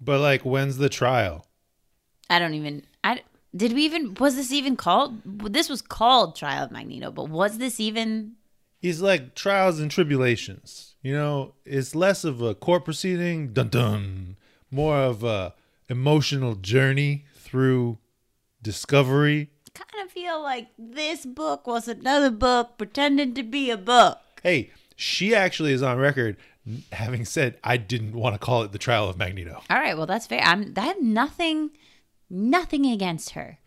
But like, when's the trial? I don't even. I did we even was this even called? This was called Trial of Magneto, but was this even? He's like trials and tribulations. You know, it's less of a court proceeding, dun dun, more of a emotional journey through discovery. Kind of feel like this book was another book pretending to be a book. Hey, she actually is on record having said, "I didn't want to call it the trial of Magneto." All right, well that's fair. I'm. I have nothing, nothing against her.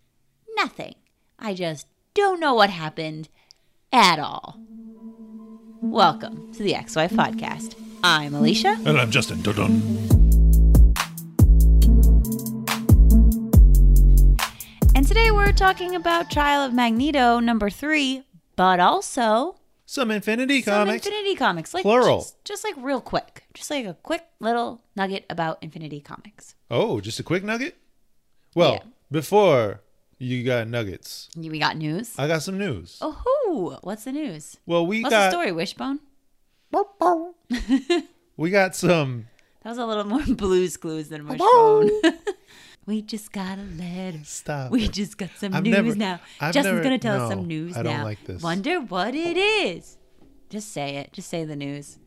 Nothing. I just don't know what happened at all. Welcome to the X-Wife Podcast. I'm Alicia. And I'm Justin. Dun dun. And today we're talking about Trial of Magneto number three, but also Some Infinity some Comics. Infinity Comics. Like Plural. Just, just like real quick. Just like a quick little nugget about Infinity Comics. oh, just a quick nugget. Well, Yeah. before you got nuggets, We got news. I got some news. Oh, hoo. what's the news? Well, we What's got the story, Wishbone? we got some That was a little more blues clues than Wishbone. we just got a letter. Stop. We it. just got some I've news never- now. I've Justin's never- gonna tell us some news I now. don't like this. Wonder what it is. Just say it. Just say the news.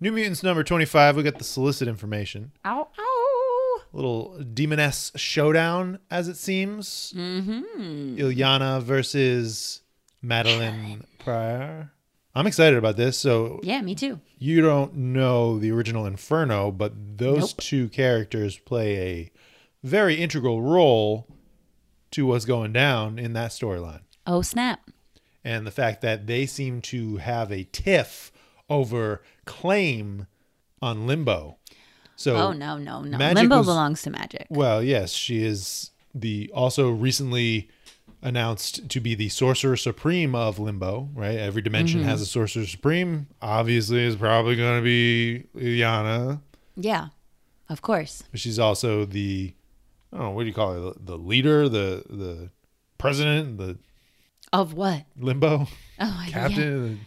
New Mutants number 25. We got the solicit information. Ow, ow. Little demoness showdown, as it seems. Mm-hmm. Illyana versus Madelyne Pryor. I'm excited about this. So Yeah, me too. you don't know the original Inferno, but those Nope. two characters play a very integral role to what's going down in that storyline. Oh snap! And the fact that they seem to have a tiff over claim on Limbo. So Oh no, no, no. Magic Limbo was- belongs to Magic. Well, yes, she is the also recently announced to be the sorcerer supreme of Limbo. Right, every dimension Mm-hmm. has a sorcerer supreme. Obviously, is probably going to be Illyana, Yeah, of course. but she's also the I don't know what do you call it, the leader, the the president, the Of what? Limbo Oh, yeah. captain,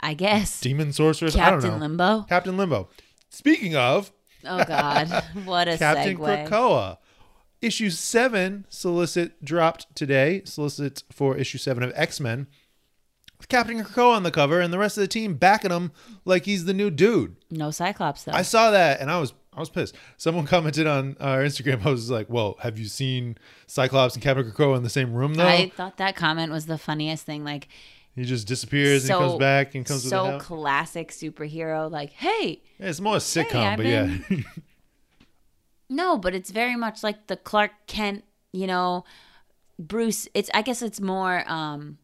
I guess demon sorceress. I don't Captain know. Limbo. Captain Limbo. Speaking of Oh God, what a Captain segue. Krakoa. Issue seven solicit dropped today. Solicit for issue seven of X Men. With Captain Krakoa on the cover and the rest of the team backing him like he's the new dude. No Cyclops though. I saw that and I was I was pissed. Someone commented on our Instagram. I was like, "Well, have you seen Cyclops and Captain Krakoa in the same room though?" I thought that comment was the funniest thing. Like he just disappears and comes back and comes so with the help. classic superhero. Like, hey, Yeah, it's more a sitcom, I've but been- yeah. no, but it's very much like the Clark Kent. You know, Bruce. It's I guess it's more. um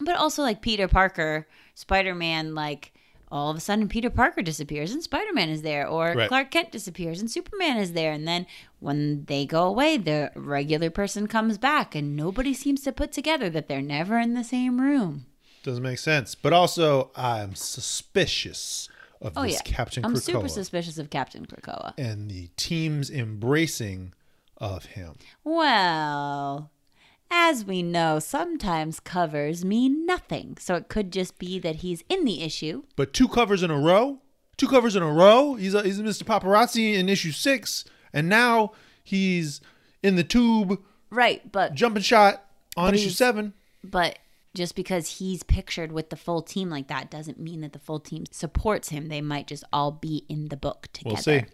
But also like Peter Parker, Spider Man. Like all of a sudden Peter Parker disappears and Spider Man is there, or Right. Clark Kent disappears and Superman is there, and then when they go away, the regular person comes back, and nobody seems to put together that they're never in the same room. Doesn't make sense. But also, I'm suspicious of Oh this yeah, Captain I'm Krakoa super suspicious of Captain Krakoa. and the team's embracing of him. Well, as we know, sometimes covers mean nothing. So it could just be that he's in the issue. But two covers in a row, two covers in a row. He's a, he's Mr. Paparazzi in issue six, and now he's in the tube Right, but jumping shot on issue seven. but just because he's pictured with the full team like that doesn't mean that the full team supports him. They might just all be in the book together. We'll see.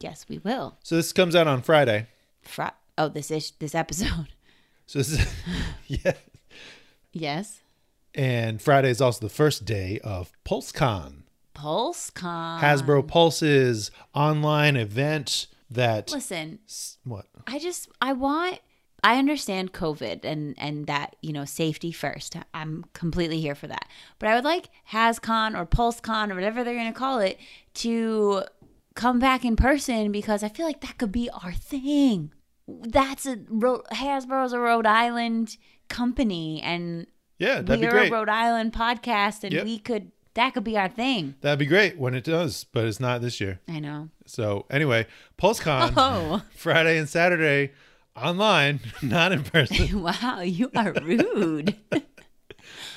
Yes, we will. So this comes out on Friday. Fri- oh, this ish- this episode. So this is yeah. yes. And Friday is also the first day of PulseCon. PulseCon. Hasbro Pulse's online event that Listen, what? I just I want I understand COVID and and that you know safety first. I'm completely here for that. But I would like HasCon or PulseCon or whatever they're going to call it to come back in person because I feel like that could be our thing. That's a Ro- Hasbro's a Rhode Island company and Yeah, that'd we're great. a Rhode Island podcast and Yep. we could that could be our thing. That'd be great when it does, but it's not this year. I know. So anyway, PulseCon Oh. Friday and Saturday online, not in person. wow, you are rude.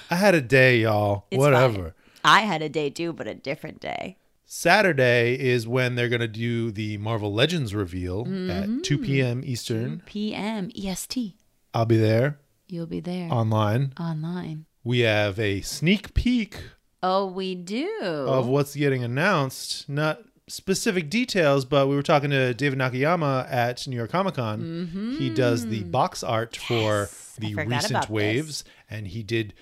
I had a day, y'all. It's Whatever. fine. I had a day too, but a different day. Saturday is when they're going to do the Marvel Legends reveal at mm-hmm. 2 p.m. Eastern. PM EST. I'll be there You'll be there online. online. We have a sneak peek Oh, we do. of what's getting announced. Not specific details, but we were talking to David Nakayama at New York Comic Con. He does the mm-hmm. box art for Yes, I the recent about this. waves, and he did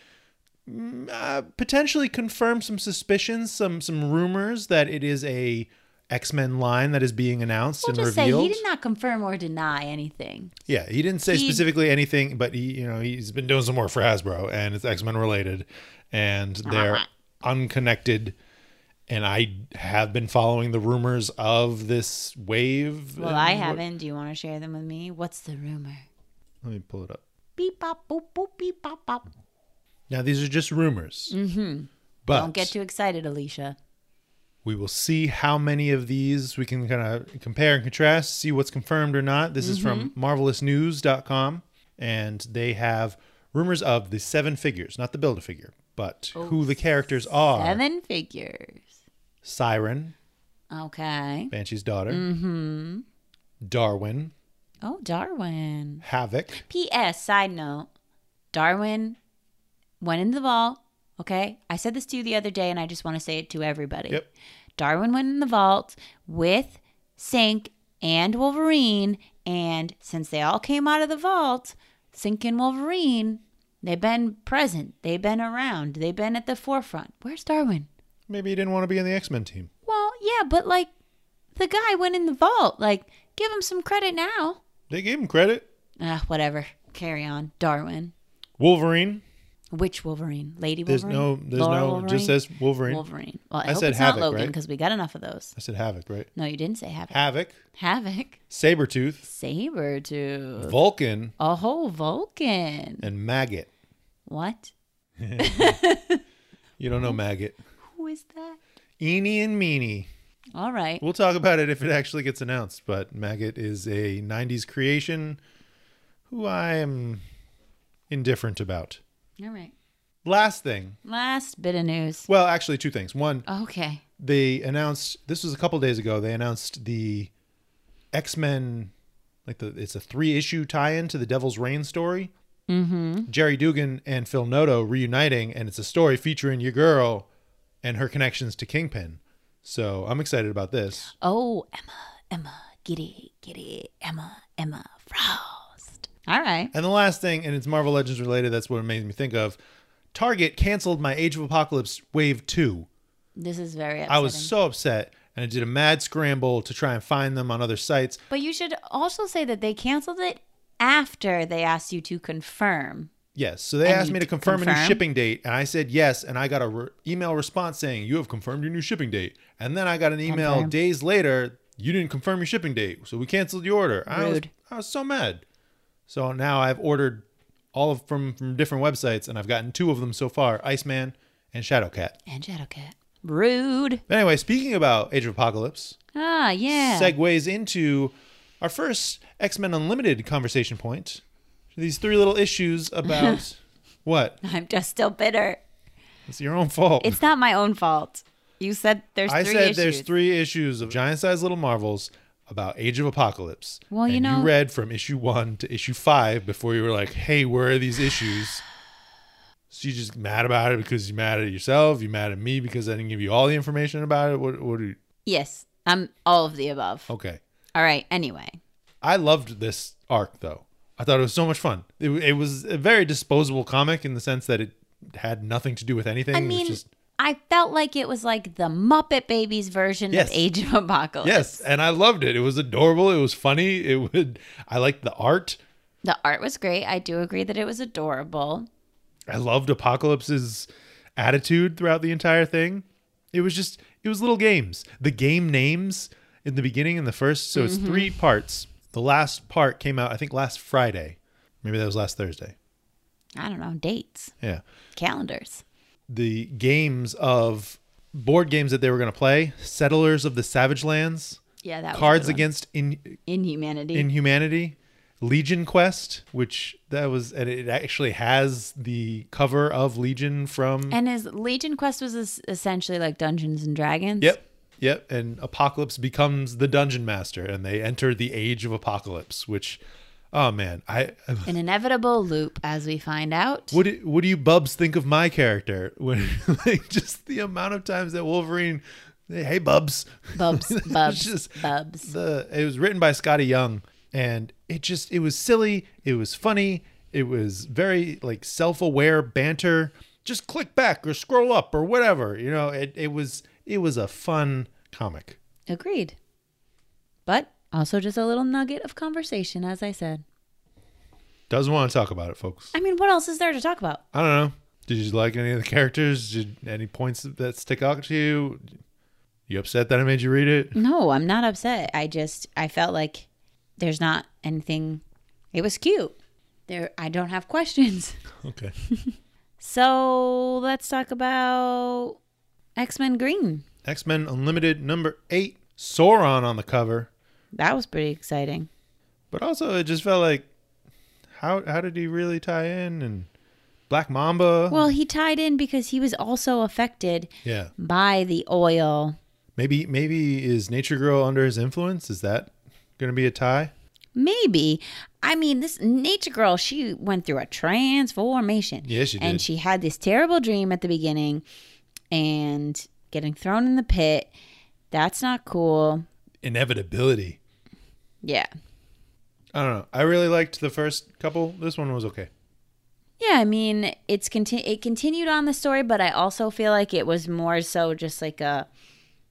uh, potentially confirm some suspicions, some some rumors that it is a X Men line that is being announced We'll and just say revealed. he did not confirm or deny anything. Yeah, he didn't say He- specifically anything, but he, you know, he's been doing some work for Hasbro, and it's X Men related, and they're unconnected. And I have been following the rumors of this wave. Well, I haven't. Do you want to share them with me? What's the rumor? Let me pull it up. Beep bop boop boop beep bop bop. Now these are just rumors, mm-hmm. but Don't get too excited, Alicia. we will see how many of these we can kind of compare and contrast, see what's confirmed or not. This is from Mm-hmm. marvelousnews.com, and they have rumors of the seven figures, not the build a figure, but who the characters are. Seven figures. Siren, Okay. Banshee's daughter. Mm-hmm. Darwin, Oh, Darwin. Havoc, P.S. Side note: Darwin went in the vault. Okay, I said this to you the other day, and I just want to say it to everybody. Yep. Darwin went in the vault with Synch and Wolverine, and since they all came out of the vault, Synch and Wolverine, they've been present. They've been around. They've been at the forefront. Where's Darwin? Maybe he didn't want to be in the X Men team. Well, yeah, but like the guy went in the vault. Like, give him some credit now. They gave him credit. Ah, whatever. Carry on. Darwin. Wolverine. Which Wolverine? Lady There's Wolverine? no, there's Laura no, Wolverine? just says Wolverine. Wolverine. Well, I, I hope said it's Havoc, not Logan right? because we got enough of those. I said Havoc, right? No, you didn't say Havoc. Havoc, Havoc. Sabretooth, Sabertooth. Vulcan, A whole Vulcan. and Maggot. What? You don't know Maggot. Who is that? Eenie and Meanie. All right. We'll talk about it if it actually gets announced, but Maggot is a 90s creation who I am indifferent about. All right. Last thing. Last bit of news. Well, actually, two things. One, Okay. they announced this was a couple days ago. They announced the X Men, like the it's a three issue tie in to the Devil's Reign story. Mm-hmm. Gerry Duggan and Phil Noto reuniting, and it's a story featuring your girl and her connections to Kingpin. So I'm excited about this. Oh, Emma, Emma, giddy, giddy, Emma, Emma Frost. All right. And the last thing, and it's Marvel Legends related. That's what it made me think of. Target canceled my Age of Apocalypse Wave Two. This is very upsetting. I was so upset, and I did a mad scramble to try and find them on other sites. But you should also say that they canceled it after they asked you to confirm. Yes. So they And asked me to d- confirm, a new shipping date, and I said yes, and I got a re- email response saying you have confirmed your new shipping date. And then I got an email Confirm. days later, you didn't confirm your shipping date, so we canceled your order. I was, I was so mad. So now I've ordered all of from from different websites, and I've gotten two of them so far: Iceman and Shadowcat. And Shadowcat. Rude. But anyway, speaking about Age of Apocalypse, Ah, yeah. segues into our first X Men Unlimited conversation point. These three little issues about what? I'm just still bitter. It's your own fault. It's not my own fault. You said there's I three said issues. there's three issues of giant sized little marvels about Age of Apocalypse. Well, you know- you read from issue one to issue five before you were like, "Hey, where are these issues?" So you just mad about it because you're mad at yourself. You're mad at me because I didn't give you all the information about it. What? What? Do you, Yes, I'm all of the above. okay. All right. Anyway, I loved this arc though. I thought it was so much fun. It, it was a very disposable comic in the sense that it had nothing to do with anything. I it was mean, just I felt like it was like the Muppet Babies version Yes. of Age of Apocalypse. yes, and I loved it. It was adorable. It was funny. It would. I liked the art. The art was great. I do agree that it was adorable. I loved Apocalypse's attitude throughout the entire thing. It was just it was little games. The game names in the beginning in the first, so it's mm-hmm. three parts. The last part came out I think last Friday. Maybe that was last Thursday. I don't know dates, Yeah. calendars. The games of board games that they were going to play, Settlers of the Savage Lands, Yeah, that Cards. Against in, Inhumanity. Inhumanity, Legion Quest, which that was and it actually has the cover of Legion from and his Legion Quest was essentially like Dungeons and Dragons. Yep. Yep, and Apocalypse becomes the dungeon master, and they enter the age of Apocalypse. Which, oh man, I An inevitable loop, as we find out. what do, what do you bubs think of my character? When like just the amount of times that Wolverine, hey bubs, Bubs, bubs, just bubs. the it was written by Skottie Young, and it just it was silly, it was funny, it was very like self aware banter. Just click back or scroll up or whatever, you know. It it was it was a fun comic. Agreed. But also just a little nugget of conversation, as I said. Doesn't want to talk about it, folks. I mean, what else is there to talk about? I don't know. Did you like any of the characters? Did any points that stick out to you? You upset that I made you read it? No, I'm not upset. I just I felt like there's not anything. It was cute. There, I don't have questions. Okay. So let's talk about X Men Green. X Men Unlimited number eight. Sauron on the cover. That was pretty exciting. But also, it just felt like, how how did he really tie in? And Black Mamba. Well, he tied in because he was also affected yeah. by the oil. Maybe maybe is Nature Girl under his influence? Is that going to be a tie? Maybe. I mean, this Nature Girl, she went through a transformation. Yeah, she did. And she had this terrible dream at the beginning and getting thrown in the pit. That's not cool. Inevitability. Yeah. I don't know. I really liked the first couple. This one was okay. Yeah, I mean, it's conti- it continued on the story, but I also feel like it was more so just like a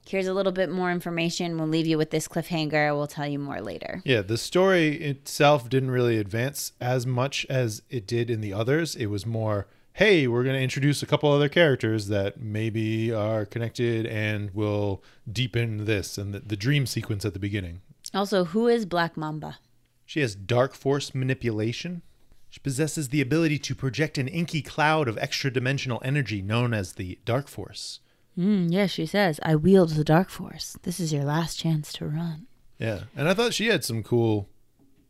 here's a little bit more information. We'll leave you with this cliffhanger. We'll tell you more later. Yeah, the story itself didn't really advance as much as it did in the others. It was more, hey, we're going to introduce a couple other characters that maybe are connected and will deepen this and the, the dream sequence at the beginning. Also, who is Black Mamba? She has dark force manipulation. She possesses the ability to project an inky cloud of extra dimensional energy known as the dark force. Mm, yes, she says, I wield the Dark Force. This is your last chance to run. Yeah, and I thought she had some cool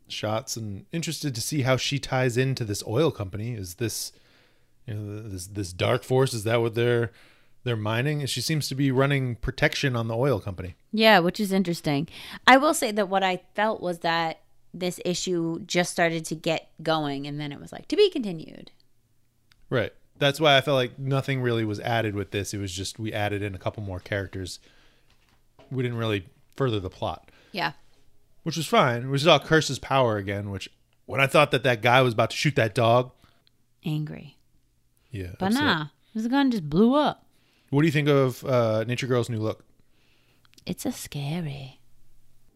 shots and interested to see how she ties into this oil company. Is this you know this this dark force is that what they're they're mining? And she seems to be running protection on the oil company. Yeah, which is interesting. I will say that what I felt was that this issue just started to get going and then it was like to be continued. Right. That's why I felt like nothing really was added with this. It was just we added in a couple more characters. We didn't really further the plot, Yeah. which was fine. We saw Curse's power again, which when I thought that that guy was about to shoot that dog, Angry. yeah. But upset. nah, this gun just blew up. What do you think of uh, Nature Girl's new look? It's a scary.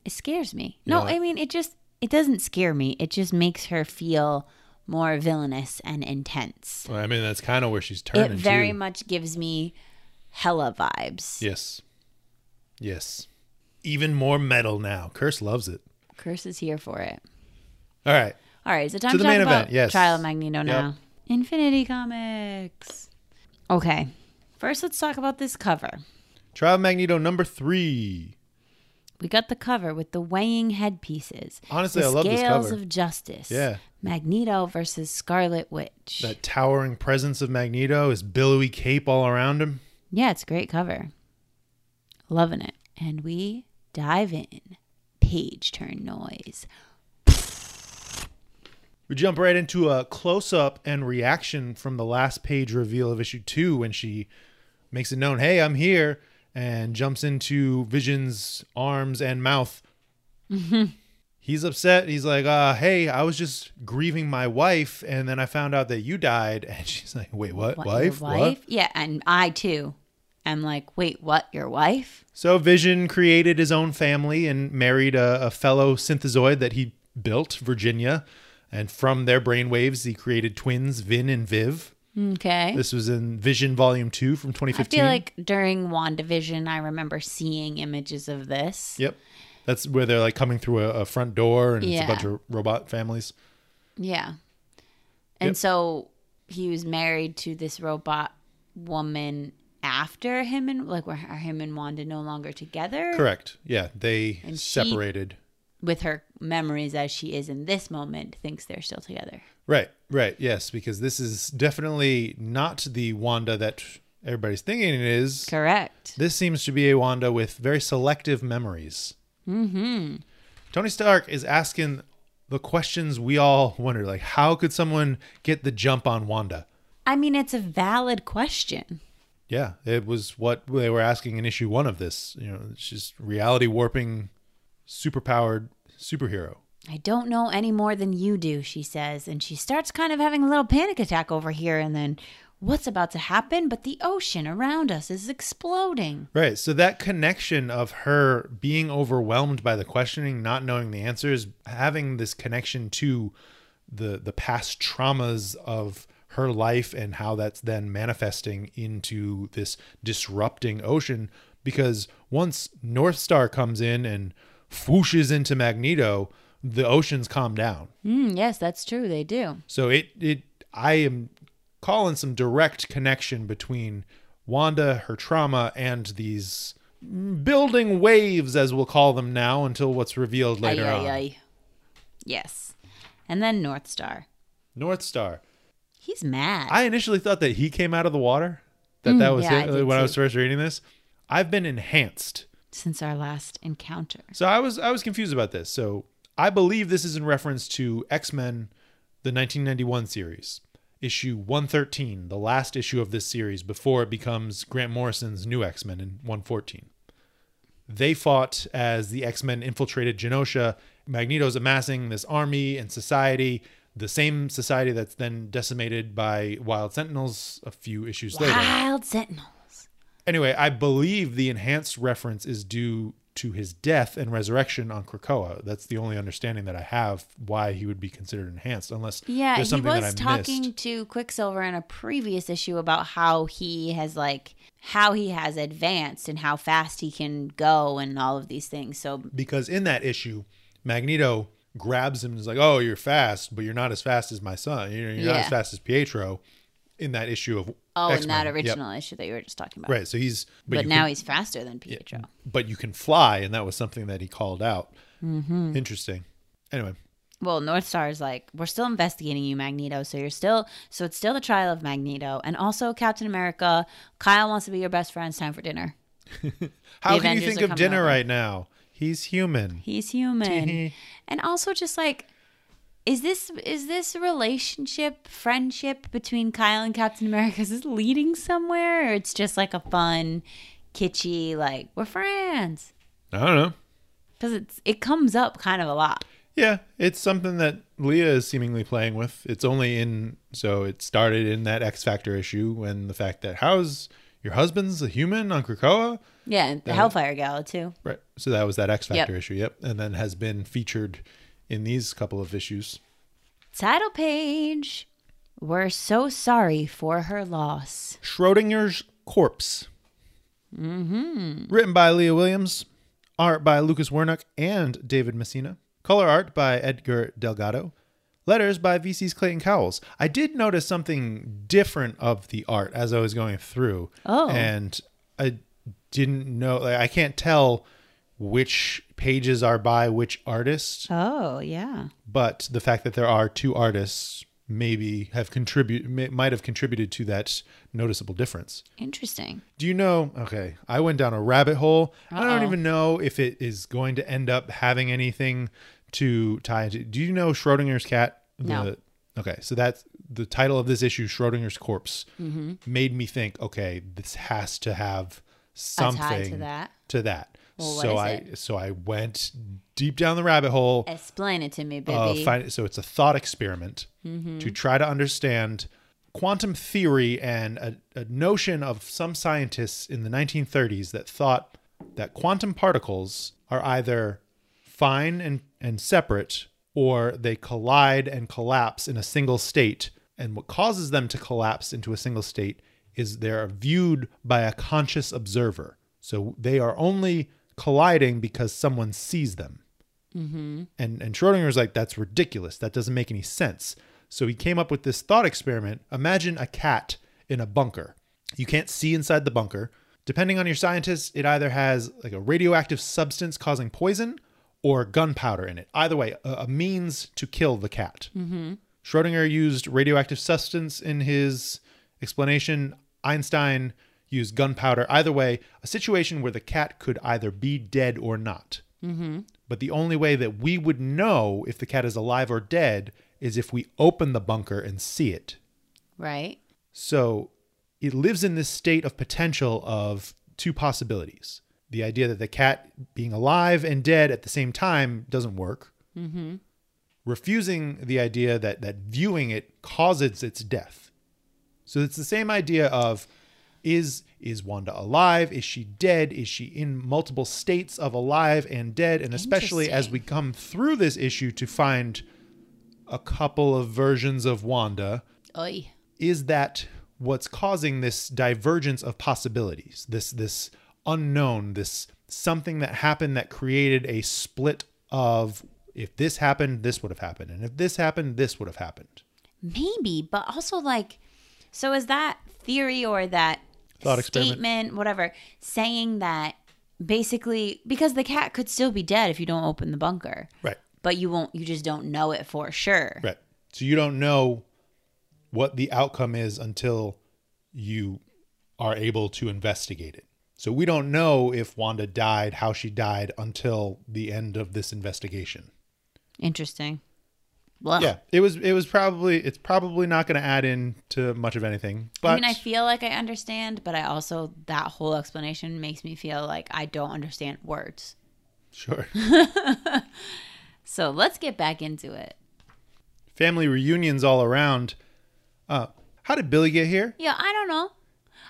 It scares me. No, Yeah. I mean it just it doesn't scare me. It just makes her feel more villainous and intense. Well, I mean, that's kind of where she's It turning. very too. much gives me hella vibes. Yes. Yes. Even more metal now. Curse loves it. Curse is here for it. All right. All right, so time To to, the main about event, yes. Trial of Magneto Yep. now. Infinity Comics. Okay, first let's talk about this cover. Trial Magneto number three. We got the cover with the weighing headpieces. Honestly, the I love this cover. Scales of Justice. Yeah. Magneto versus Scarlet Witch. That towering presence of Magneto, his billowy cape all around him. yeah, it's a great cover. Loving it. And we dive in. Page turn noise. We jump right into a close up and reaction from the last page reveal of issue two when she makes it known, hey, I'm here, and jumps into Vision's arms and mouth. He's upset. He's like, uh, hey, I was just grieving my wife, and then I found out that you died. And she's like, wait, what? What, your wife? What? Yeah, and I too. am like, wait, what? Your wife? So Vision created his own family and married a, a fellow synthezoid that he built, Virginia. And from their brainwaves, he created twins, Vin and Viv. Okay. This was in Vision Volume 2 from I 2015. feel like during WandaVision, I remember seeing images of this. Yep. That's where they're like coming through a, a front door and it's a bunch of robot families. Yeah. And Yep. so he was married to this robot woman after him and like were him and Wanda no longer together? Correct. Yeah. They And separated. With her memories as she is in this moment, thinks they're still together. Right. Right. Yes. Because this is definitely not the Wanda that everybody's thinking it is, Correct. this seems to be a Wanda with very selective memories. Mm-hmm. Tony Stark is asking the questions we all wonder, like how could someone get the jump on Wanda? I mean, it's a valid question. Yeah, it was what they were asking in issue one of this. You know, it's just reality warping, superpowered superhero. I don't know any more than you do, she says, and she starts kind of having a little panic attack over here. And then what's about to happen? But the ocean around us is exploding. Right. So that connection of her being overwhelmed by the questioning, not knowing the answers, having this connection to the the past traumas of her life and how that's then manifesting into this disrupting ocean because once Northstar comes in and whooshes into Magneto, the oceans calm down. Mm, yes, that's true. They do. So it it I am calling some direct connection between Wanda, her trauma, and these building waves, as we'll call them now, until what's revealed later Ay, on. ay, ay. Yes. And then Northstar. North Star. He's mad. I initially thought that he came out of the water. That that was Mm, yeah, it, when I was first reading this. I've been enhanced. Since our last encounter. So I was I was confused about this. So I believe this is in reference to X Men, the 1991 series, issue 113, the last issue of this series before it becomes Grant Morrison's new X Men in 114. They fought as the X Men infiltrated Genosha. Magneto's amassing this army and society, the same society that's then decimated by Wild Sentinels a few issues later Wild Sentinels. Anyway, I believe the enhanced reference is due to his death and resurrection on Krakoa. That's the only understanding that I have why he would be considered enhanced, unless Yeah, he was talking missed. to Quicksilver in a previous issue about how he has like how he has advanced and how fast he can go and all of these things. So Because in that issue, Magneto grabs him and is like, "Oh, you're fast, but you're not as fast as my son. You're, you're not as fast as Pietro." In that issue of oh, in X-Men. that Yep. original issue that you were just talking about. right? So he's But, you now can- he's faster than Pietro. but you can fly, and that was something that he called out. Mm-hmm. Interesting. Anyway, Well, Northstar is like, we're still investigating you, Magneto. So you're still, so it's still the trial of Magneto, and also Captain America. Kyle wants to be your best friend. It's time for dinner. how can you think of dinner over. right now? He's human. He's human, and also just like, is this is this relationship, friendship between Kyle and Captain America? Is this leading somewhere, or it's just like a fun, kitschy, like we're friends? I don't know. Because it's it comes up kind of a lot. Yeah, it's something that Leah is seemingly playing with. It's only in so it started in that X Factor issue when the fact that how's your husband's a human on Krakoa? Yeah, and the Hellfire Gala too. Right. So that was that X Yep. Factor issue, yep. And then has been featured in these couple of issues. Title page. We're so sorry for her loss. Schrodinger's Corpse. Mm-hmm. Written by Leah Williams, art by Lukas Werneck and David Messina, color art by Edgar Delgado, letters by VC's Clayton Cowles. I did notice something different of the art as I was going through. Oh. And I didn't know, like, I can't tell which pages are by which artist, Oh, yeah. but the fact that there are two artists maybe have contribute may, might have contributed to that noticeable difference. Interesting. Do you know? Okay, I went down a rabbit hole. I don't even know if it is going to end up having anything to tie into. Do you know Schrodinger's cat? No. Okay, so that's the title of this issue, Schrodinger's Corpse, Mm-hmm. made me think. Okay, this has to have something to that. to that. Well, so I it? so I went deep down the rabbit hole. Explain it to me, Uh, baby. find, so it's a thought experiment to try to understand quantum theory and a, a notion of some scientists in the 1930s that thought that quantum particles are either fine and, and separate or they collide and collapse in a single state. And what causes them to collapse into a single state is they're viewed by a conscious observer. So they are only colliding because someone sees them. Mm-hmm. And and Schrodinger's like, that's ridiculous. That doesn't make any sense. So he came up with this thought experiment. Imagine a cat in a bunker. You can't see inside the bunker. Depending on your scientist, it either has like a radioactive substance causing poison or gunpowder in it. Either way, a, a means to kill the cat. Mm-hmm. Schrodinger used radioactive substance in his explanation. Einstein use gunpowder. Either way, a situation where the cat could either be dead or not. Mm-hmm. But the only way that we would know if the cat is alive or dead is if we open the bunker and see it. Right. So it lives in this state of potential of two possibilities. The idea that the cat being alive and dead at the same time doesn't work. Mm-hmm. Refusing the idea that, that viewing it causes its death. So it's the same idea of is is Wanda alive? Is she dead? Is she in multiple states of alive and dead? And especially as we come through this issue to find a couple of versions of Wanda, Oy. is that what's causing this divergence of possibilities this this unknown this something that happened that created a split of if this happened this would have happened and if this happened this would have happened Maybe, but also like, so is that theory or that Thought experiment. statement, whatever, saying that basically because the cat could still be dead if you don't open the bunker, right but you won't, you just don't know it for sure. right so you don't know what the outcome is until you are able to investigate it so we don't know if wanda died how she died until the end of this investigation Interesting. Yeah it was it was probably it's probably not going to add in to much of anything but I mean, I feel like I understand, but I also that whole explanation makes me feel like I don't understand words. sure So let's get back into it. family reunions all around uh how did billy get here Yeah, I don't know.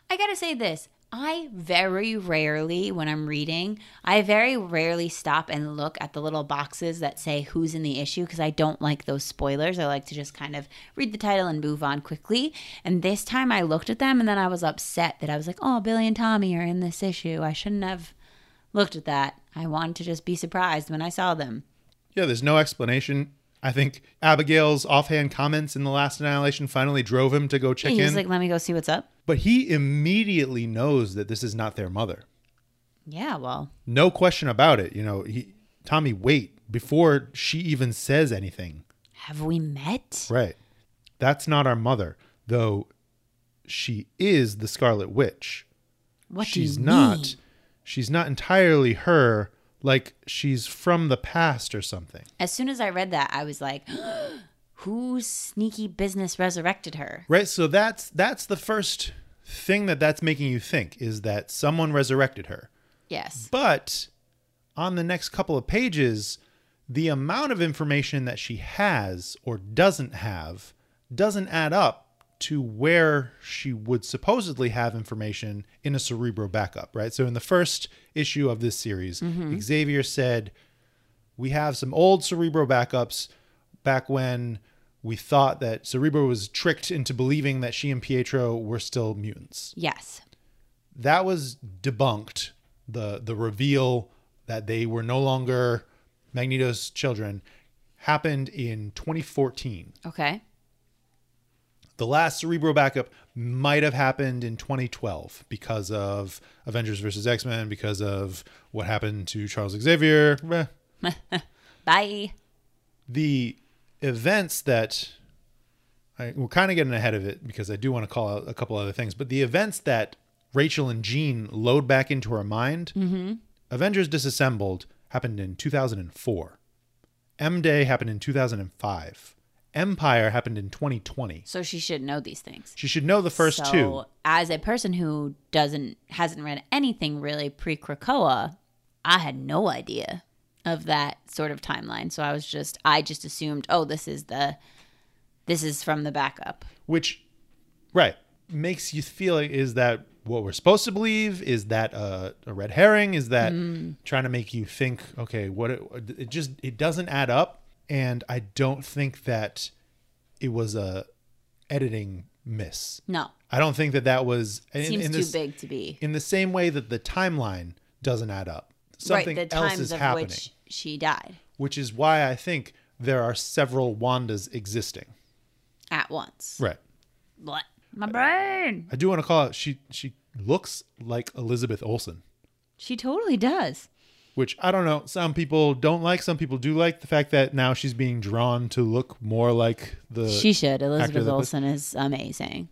I gotta say this. I very rarely, when I'm reading, I very rarely stop and look at the little boxes that say who's in the issue because I don't like those spoilers. I like to just kind of read the title and move on quickly. And this time I looked at them and then I was upset that I was like, oh, Billy and Tommy are in this issue. I shouldn't have looked at that. I wanted to just be surprised when I saw them. yeah there's no explanation i think abigail's offhand comments in the last annihilation finally drove him to go check He was in like, let me go see what's up. But he immediately knows that this is not their mother. Yeah, well, no question about it you know he tommy wait before she even says anything. Have we met? right. That's not our mother though she is the scarlet witch. What she's not mean? she's not entirely her like she's from the past or something. As soon as I read that, I was like, whose sneaky business resurrected her? right so that's that's the first thing that that's making you think is that someone resurrected her Yes. but on the next couple of pages the amount of information that she has or doesn't have doesn't add up to where she would supposedly have information in a cerebro backup right so in the first issue of this series mm-hmm. xavier said we have some old cerebro backups back when we thought that cerebro was tricked into believing that she and pietro were still mutants Yes. that was debunked the the reveal that they were no longer magneto's children happened in 2014 Okay. the last cerebro backup might have happened in 2012 because of avengers versus x-men because of what happened to charles xavier. Bye. the events that I, we're kind of getting ahead of it because I do want to call out a couple other things, but the events that Rachel and Jean load back into her mind, mm-hmm. Avengers Disassembled happened in 2004. M Day happened in 2005. Empyre happened in 2020. So she should know these things. She should know the first so, two. as a person who doesn't hasn't read anything really pre Krakoa, I had no idea of that sort of timeline. So I was just I just assumed, oh, this is the this is from the backup. which right makes you feel like is that what we're supposed to believe is that a, a red herring is that mm-hmm. trying to make you think okay what it, it just it doesn't add up and i don't think that it was a editing miss No. i don't think that that was in, Seems in too big to be. in the same way that the timeline doesn't add up something right, else is happening which she died which is why i think there are several wandas existing at once. right What? My brain. I do want to call out she she looks like Elizabeth Olsen, She totally does. which I don't know. Some people don't like. Some people do like the fact that now she's being drawn to look more like the. She should. Elizabeth that- Olsen is amazing.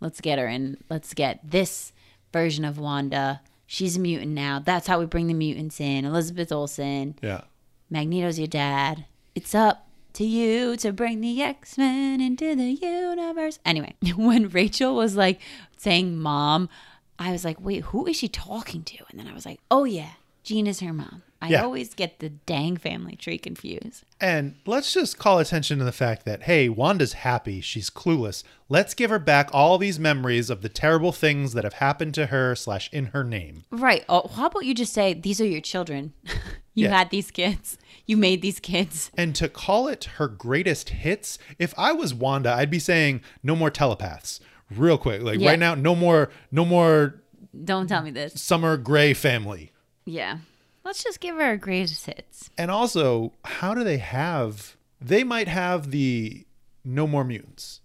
Let's get her in. Let's get this version of Wanda. She's a mutant now. That's how we bring the mutants in. Elizabeth Olsen. Yeah. Magneto's your dad. It's up to you to bring the X Men into the universe. Anyway, when Rachel was like saying mom, I was like, wait, who is she talking to? And then I was like, oh yeah, Jean is her mom. I Yeah. always get the dang family tree confused. And let's just call attention to the fact that, hey, Wanda's happy. She's clueless. Let's give her back all these memories of the terrible things that have happened to her slash in her name. Right. Oh, how about you just say these are your children? you Yeah. had these kids. You made these kids. And to call it her greatest hits, if I was Wanda, I'd be saying no more telepaths. Real quick. Like Yeah. right now, no more no more Don't tell me this. Summer Grey family. Yeah. Let's just give her her greatest hits. And also, how do they have? They might have the No More Mutants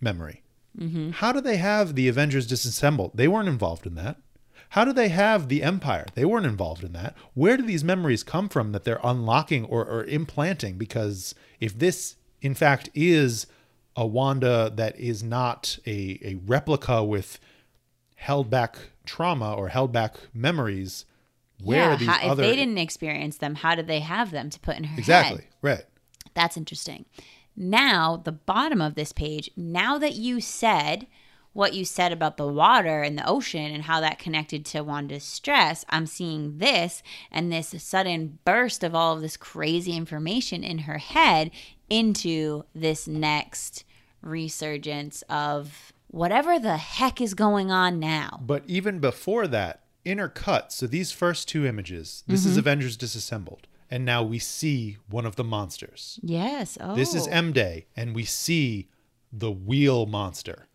memory. Mm-hmm. How do they have the Avengers disassembled? They weren't involved in that. How do they have the Empyre? They weren't involved in that. Where do these memories come from that they're unlocking or, or implanting? Because if this, in fact, is a Wanda that is not a, a replica with held back trauma or held back memories, where yeah. are these how, other if they didn't experience them, how did they have them to put in her head? Exactly. head? Right. That's interesting. Now, the bottom of this page, now that you said what you said about the water and the ocean and how that connected to Wanda's stress, I'm seeing this and this sudden burst of all of this crazy information in her head into this next resurgence of whatever the heck is going on now. But even before that, intercut. So these first two images, this Mm-hmm. is Avengers disassembled. And now we see one of the monsters. Yes. Oh. This is M Day, and we see the wheel monster.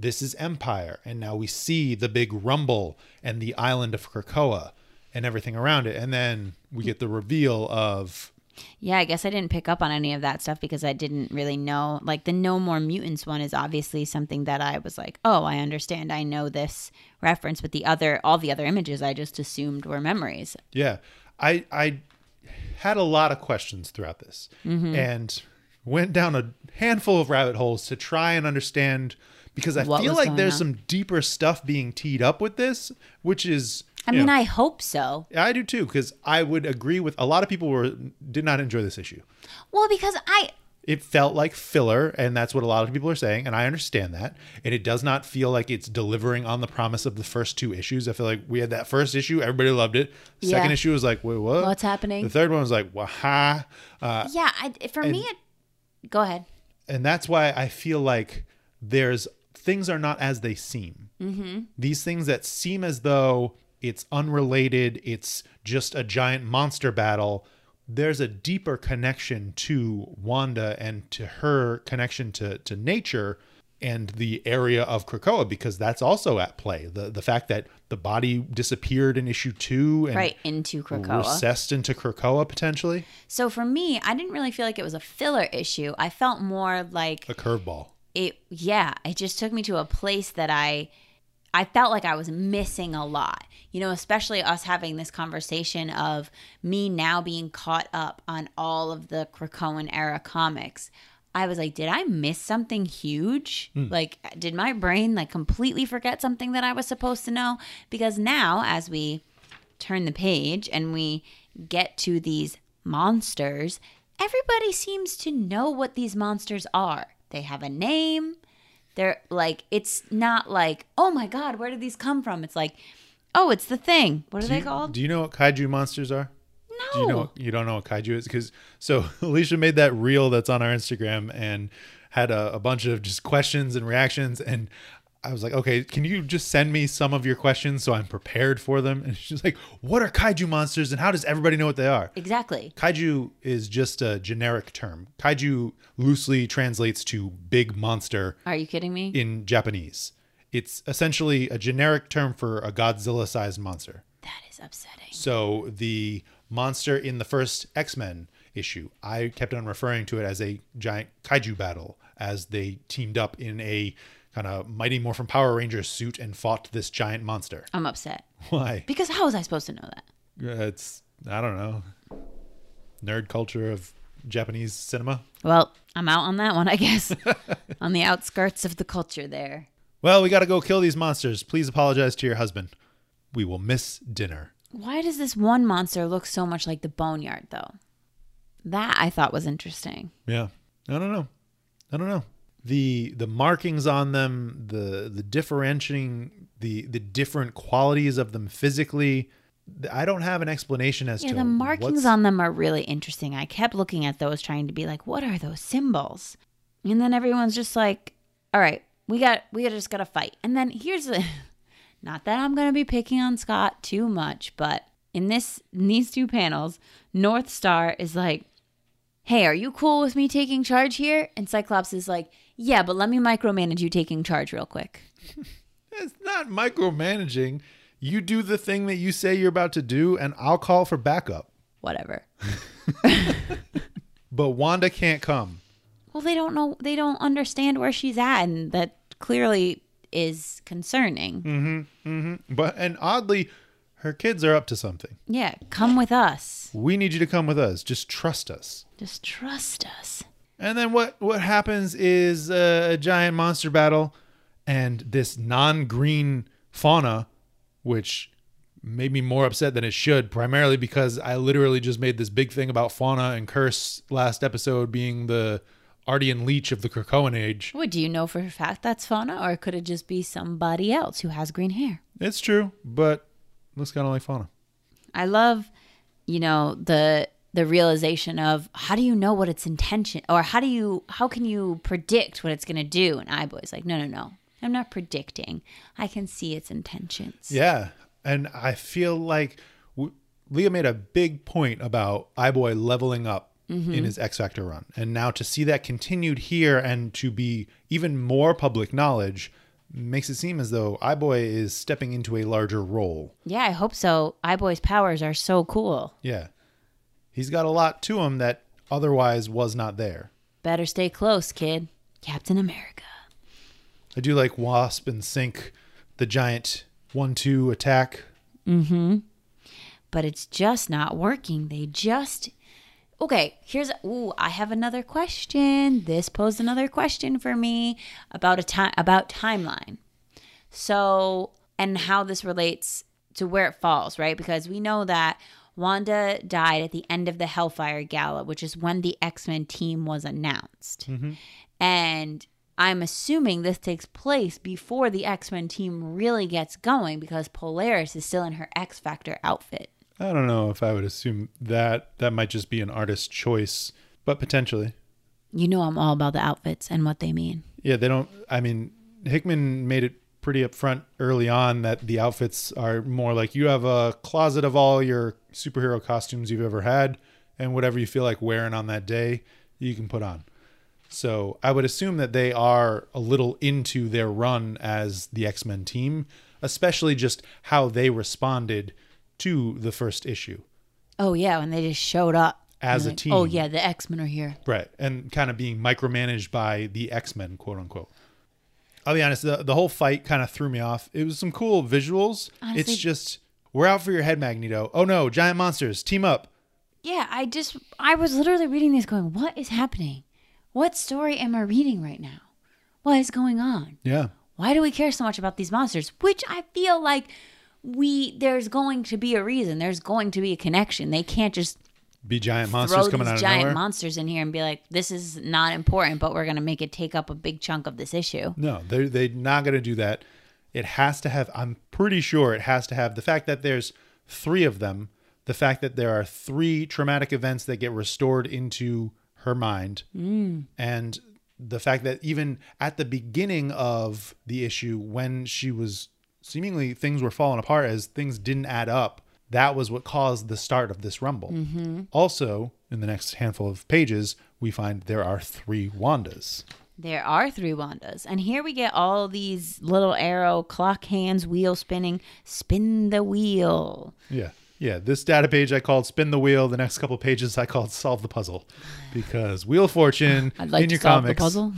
This is Empyre, and now we see the big rumble and the island of Krakoa and everything around it. And then we get the reveal of Yeah, I guess I didn't pick up on any of that stuff because I didn't really know. Like the No More Mutants one is obviously something that I was like, oh, I understand. I know this reference, but the other, all the other images, I just assumed were memories. Yeah, I I had a lot of questions throughout this, Mm-hmm. and went down a handful of rabbit holes to try and understand because I What feel like there's on? some deeper stuff being teed up with this, which is I mean, know, I hope so. I do too because I would agree with a lot of people were did not enjoy this issue. Well, because I, It felt like filler, and that's what a lot of people are saying, and I understand that. And it does not feel like it's delivering on the promise of the first two issues. I feel like we had that first issue, everybody loved it. Second Yeah. issue was like, wait, what? What's happening? The third one was like, waha. Uh, yeah, I, for me, it, go ahead. and that's why I feel like there's things are not as they seem. Mm-hmm. These things that seem as though it's unrelated, it's just a giant monster battle. There's a deeper connection to Wanda and to her connection to to nature and the area of Krakoa because that's also at play. The the fact that the body disappeared in issue two and Right into Krakoa. recessed into Krakoa potentially So for me, I didn't really feel like it was a filler issue. I felt more like a curveball. it yeah it just took me to a place that i i felt like i was missing a lot you know especially us having this conversation of me now being caught up on all of the krakoan era comics i was like did i miss something huge hmm. like did my brain like completely forget something that i was supposed to know because now as we turn the page and we get to these monsters, everybody seems to know what these monsters are. They have a name. They're like, it's not like, oh my God, where did these come from? It's like, oh, it's the thing. What are Do they you, called? Do you know what kaiju monsters are? no. Do you know you don't know what kaiju is? Because so Alicia made that reel that's on our Instagram and had a, a bunch of just questions and reactions and I was like, okay, can you just send me some of your questions so I'm prepared for them? And she's like, what are kaiju monsters and how does everybody know what they are? Exactly. Kaiju is just a generic term. Kaiju loosely translates to big monster Are you kidding me? in Japanese. It's essentially a generic term for a Godzilla sized monster. that is upsetting. So the monster in the first X Men issue, I kept on referring to it as a giant kaiju battle as they teamed up in a kind of Mighty Morphin Power Rangers suit and fought this giant monster. I'm upset. Why? Because how was I supposed to know that? It's I don't know, nerd culture of Japanese cinema. Well, I'm out on that one, I guess. on the outskirts of the culture there. Well, we got to go kill these monsters. Please apologize to your husband. We will miss dinner. Why does this one monster look so much like the boneyard, though? That I thought was interesting. Yeah. I don't know. I don't know. The the markings on them, the the differentiating the the different qualities of them physically, I don't have an explanation as to Yeah, to the markings on them are really interesting. I kept looking at those, trying to be like, what are those symbols? And then everyone's just like, all right, we got, we just got to fight. And then here's the, not that I'm gonna be picking on Scott too much, but in this, in these two panels, Northstar is like, hey, are you cool with me taking charge here? And Cyclops is like, yeah, but let me micromanage you taking charge real quick. It's not micromanaging. You do the thing that you say you're about to do, and I'll call for backup. Whatever. But Wanda can't come. Well, they don't know. They don't understand where she's at, and that clearly is concerning. Mm-hmm. But and oddly, her kids are up to something. Yeah, come with us. We need you to come with us. Just trust us. Just trust us. And then what what happens is uh, a giant monster battle, and this non-green fauna, which made me more upset than it should, primarily because I literally just made this big thing about fauna and curse last episode being the Artie and leech of the Krakoan age. What do you know for a fact that's fauna, or could it just be somebody else who has green hair? It's true, but looks kind of like fauna. I love, you know, the the realization of how do you know what its intention, or how do you how can you predict what it's gonna do? And Eye-Boy's like, no, no, no, I'm not predicting. I can see its intentions. Yeah, and I feel like w- Leah made a big point about Eye-Boy leveling up in mm-hmm. his X Factor run, and now to see that continued here and to be even more public knowledge makes it seem as though Eye-Boy is stepping into a larger role. Yeah, I hope so. Eye-Boy's powers are so cool. Yeah, he's got a lot to him that otherwise was not there. Better stay close, kid. Captain America. I do like Wasp and Synch, the giant one-two attack. Mm hmm. But it's just not working. They just Okay, here's ooh, I have another question. This posed another question for me about a time about timeline. So, and how this relates to where it falls, right? Because we know that Wanda died at the end of the Hellfire Gala, which is when the X Men team was announced. Mm-hmm. And I'm assuming this takes place before the X Men team really gets going because Polaris is still in her X Factor outfit. I don't know if I would assume that that might just be an artist choice, but potentially. You know, I'm all about the outfits and what they mean. Yeah, they don't. I mean, Hickman made it pretty upfront early on that the outfits are more like you have a closet of all your superhero costumes you've ever had, and whatever you feel like wearing on that day, you can put on. So I would assume that they are a little into their run as the X Men team, especially just how they responded to the first issue. Oh yeah, when they just showed up As And a like, oh, team. Oh yeah, the X Men are here. Right. And kind of being micromanaged by the X Men, quote unquote. I'll be honest, the, the whole fight kind of threw me off. It was some cool visuals. Honestly- it's just, we're out for your head, Magneto. Oh no, giant monsters, team up. Yeah, I just I was literally reading this, going, "What is happening? What story am I reading right now? What is going on? Yeah. Why do we care so much about these monsters?" Which I feel like we there's going to be a reason. There's going to be a connection. They can't just Be giant throw monsters coming these out of giant nowhere. monsters in here and be like, "This is not important, but we're going to make it take up a big chunk of this issue." no, they're, they're not going to do that. It has to have, I'm pretty sure it has to have the fact that there's three of them, the fact that there are three traumatic events that get restored into her mind, mm. and the fact that even at the beginning of the issue, when she was seemingly things were falling apart as things didn't add up, that was what caused the start of this rumble. Mm-hmm. Also, in the next handful of pages, we find there are three Wandas. There are three Wandas. And here we get all these little arrow, clock hands, wheel spinning, spin the wheel. Yeah. Yeah. This data page I called Spin the Wheel. The next couple pages I called Solve the Puzzle because Wheel of Fortune I'd like in to your solve comics. the puzzle.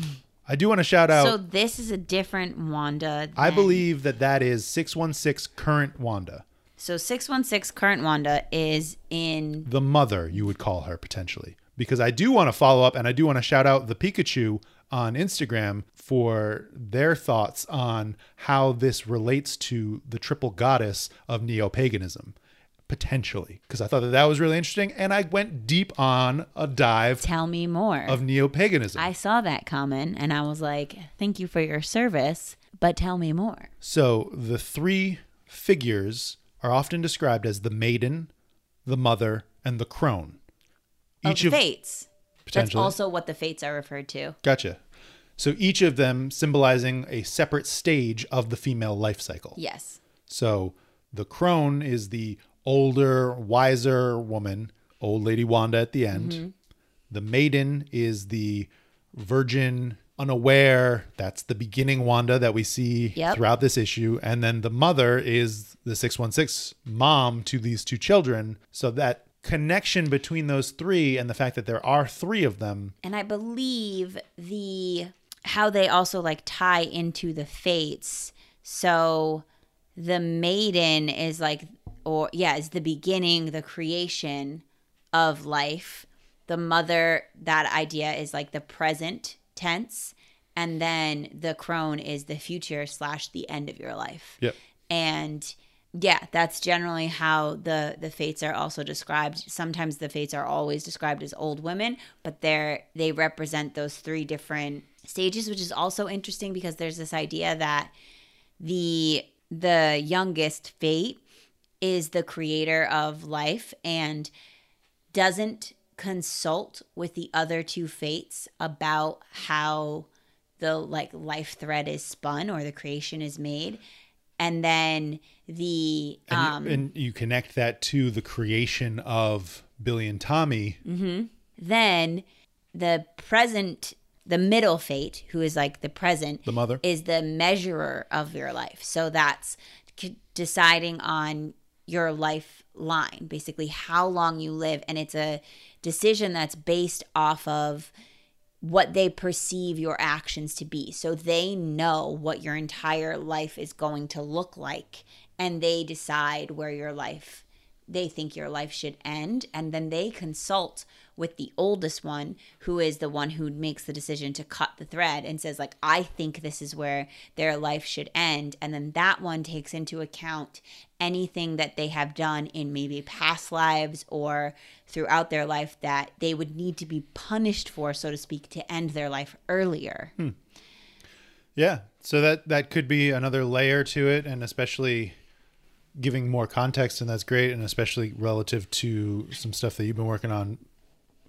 I do want to shout out. So this is a different Wanda. I believe that that is 616 current Wanda. So 616 current Wanda is in The mother, you would call her potentially. because I do want to follow up and I do want to shout out the Pikachu on Instagram for their thoughts on how this relates to the triple goddess of neo paganism, potentially. Because I thought that that was really interesting. And I went deep on a dive Tell me more. of neo paganism. I saw that comment and I was like, thank you for your service, but tell me more. So the three figures are often described as the maiden, the mother, and the crone. Each of fates. That's also what the fates are referred to. Gotcha. So each of them symbolizing a separate stage of the female life cycle. Yes. So the crone is the older, wiser woman, old lady Wanda at the end. Mm-hmm. The maiden is the virgin, unaware. That's the beginning Wanda that we see Yep. throughout this issue. And then the mother is the 616 mom to these two children. So that connection between those three and the fact that there are three of them And I believe the how they also like tie into the fates. So the maiden is like or yeah, is the beginning, the creation of life. The mother, that idea is like the present tense. And then the crone is the future slash the end of your life Yep. and yeah that's generally how the the fates are also described sometimes the fates are always described as old women but they're they represent those three different stages which is also interesting because there's this idea that the the youngest fate is the creator of life and doesn't consult with the other two fates about how the like life thread is spun or the creation is made and then the And, um you, and you connect that to the creation of Billy and Tommy. then the present the middle fate who is like the present The mother. is the measurer of your life so that's c- deciding on your lifeline basically how long you live and it's a decision that's based off of what they perceive your actions to be. So they know what your entire life is going to look like and they decide where your life they think your life should end and then they consult with the oldest one who is the one who makes the decision to cut the thread and says like I think this is where their life should end and then that one takes into account anything that they have done in maybe past lives or throughout their life that they would need to be punished for so to speak to end their life earlier. Hmm. Yeah. So that that could be another layer to it, and especially giving more context, and that's great, and especially relative to some stuff that you've been working on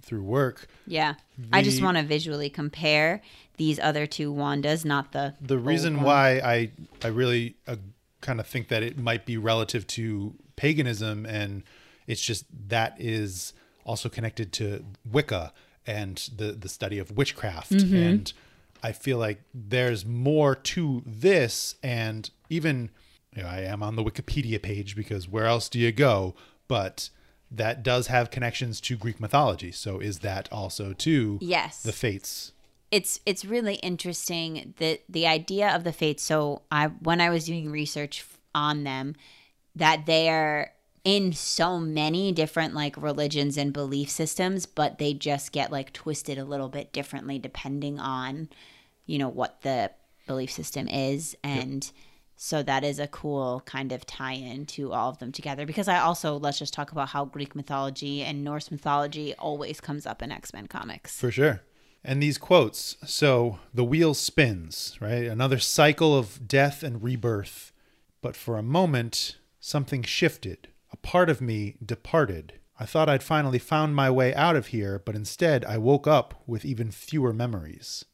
through work. Yeah. I just want to visually compare these other two Wandas, not the The reason one. why I I really uh, kind of think that it might be relative to paganism, and it's just that is also connected to Wicca and the the study of witchcraft, and I feel like there's more to this, and even you know, I am on the Wikipedia page because where else do you go? But that does have connections to Greek mythology. So is that also to Yes. the fates? it's it's really interesting that the idea of the fates so i when i was doing research on them that they're in so many different like religions and belief systems but they just get like twisted a little bit differently depending on you know what the belief system is and so that is a cool kind of tie-in to all of them together because i also let's just talk about how greek mythology and norse mythology always comes up in x-men comics For sure. And these quotes so the wheel spins, right? Another cycle of death and rebirth. But for a moment, something shifted. A part of me departed. I thought I'd finally found my way out of here, but instead I woke up with even fewer memories.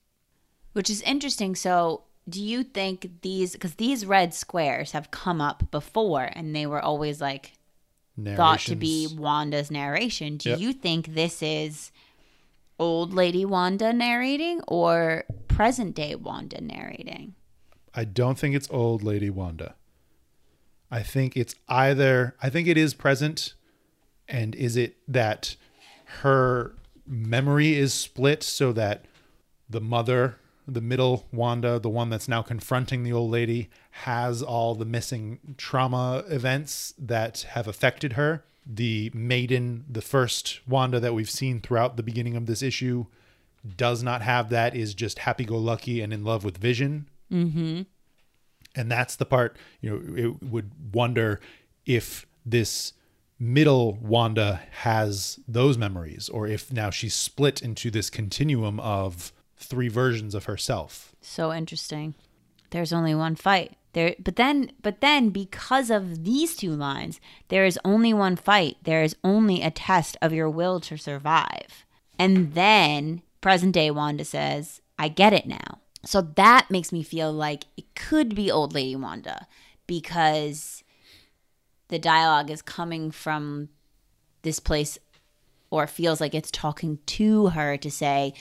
Which is interesting. So, do you think these, because these red squares have come up before and they were always like thought to be Wanda's narration? Do Yep. you think this is old lady Wanda narrating or present day Wanda narrating? I don't think it's old lady Wanda. I think it's either I think it is present and is it that her memory is split so that the mother, the middle Wanda, the one that's now confronting the old lady has all the missing trauma events that have affected her the maiden, the first Wanda that we've seen throughout the beginning of this issue, does not have that, is just happy go lucky and in love with Vision. Mm-hmm. And that's the part, you know, it would wonder if this middle Wanda has those memories or if now she's split into this continuum of three versions of herself. So interesting. There's only one fight. There but then but then because of these two lines, there is only one fight. There is only a test of your will to survive. And then present day Wanda says, I get it now. So that makes me feel like it could be old lady Wanda because the dialogue is coming from this place or feels like it's talking to her to say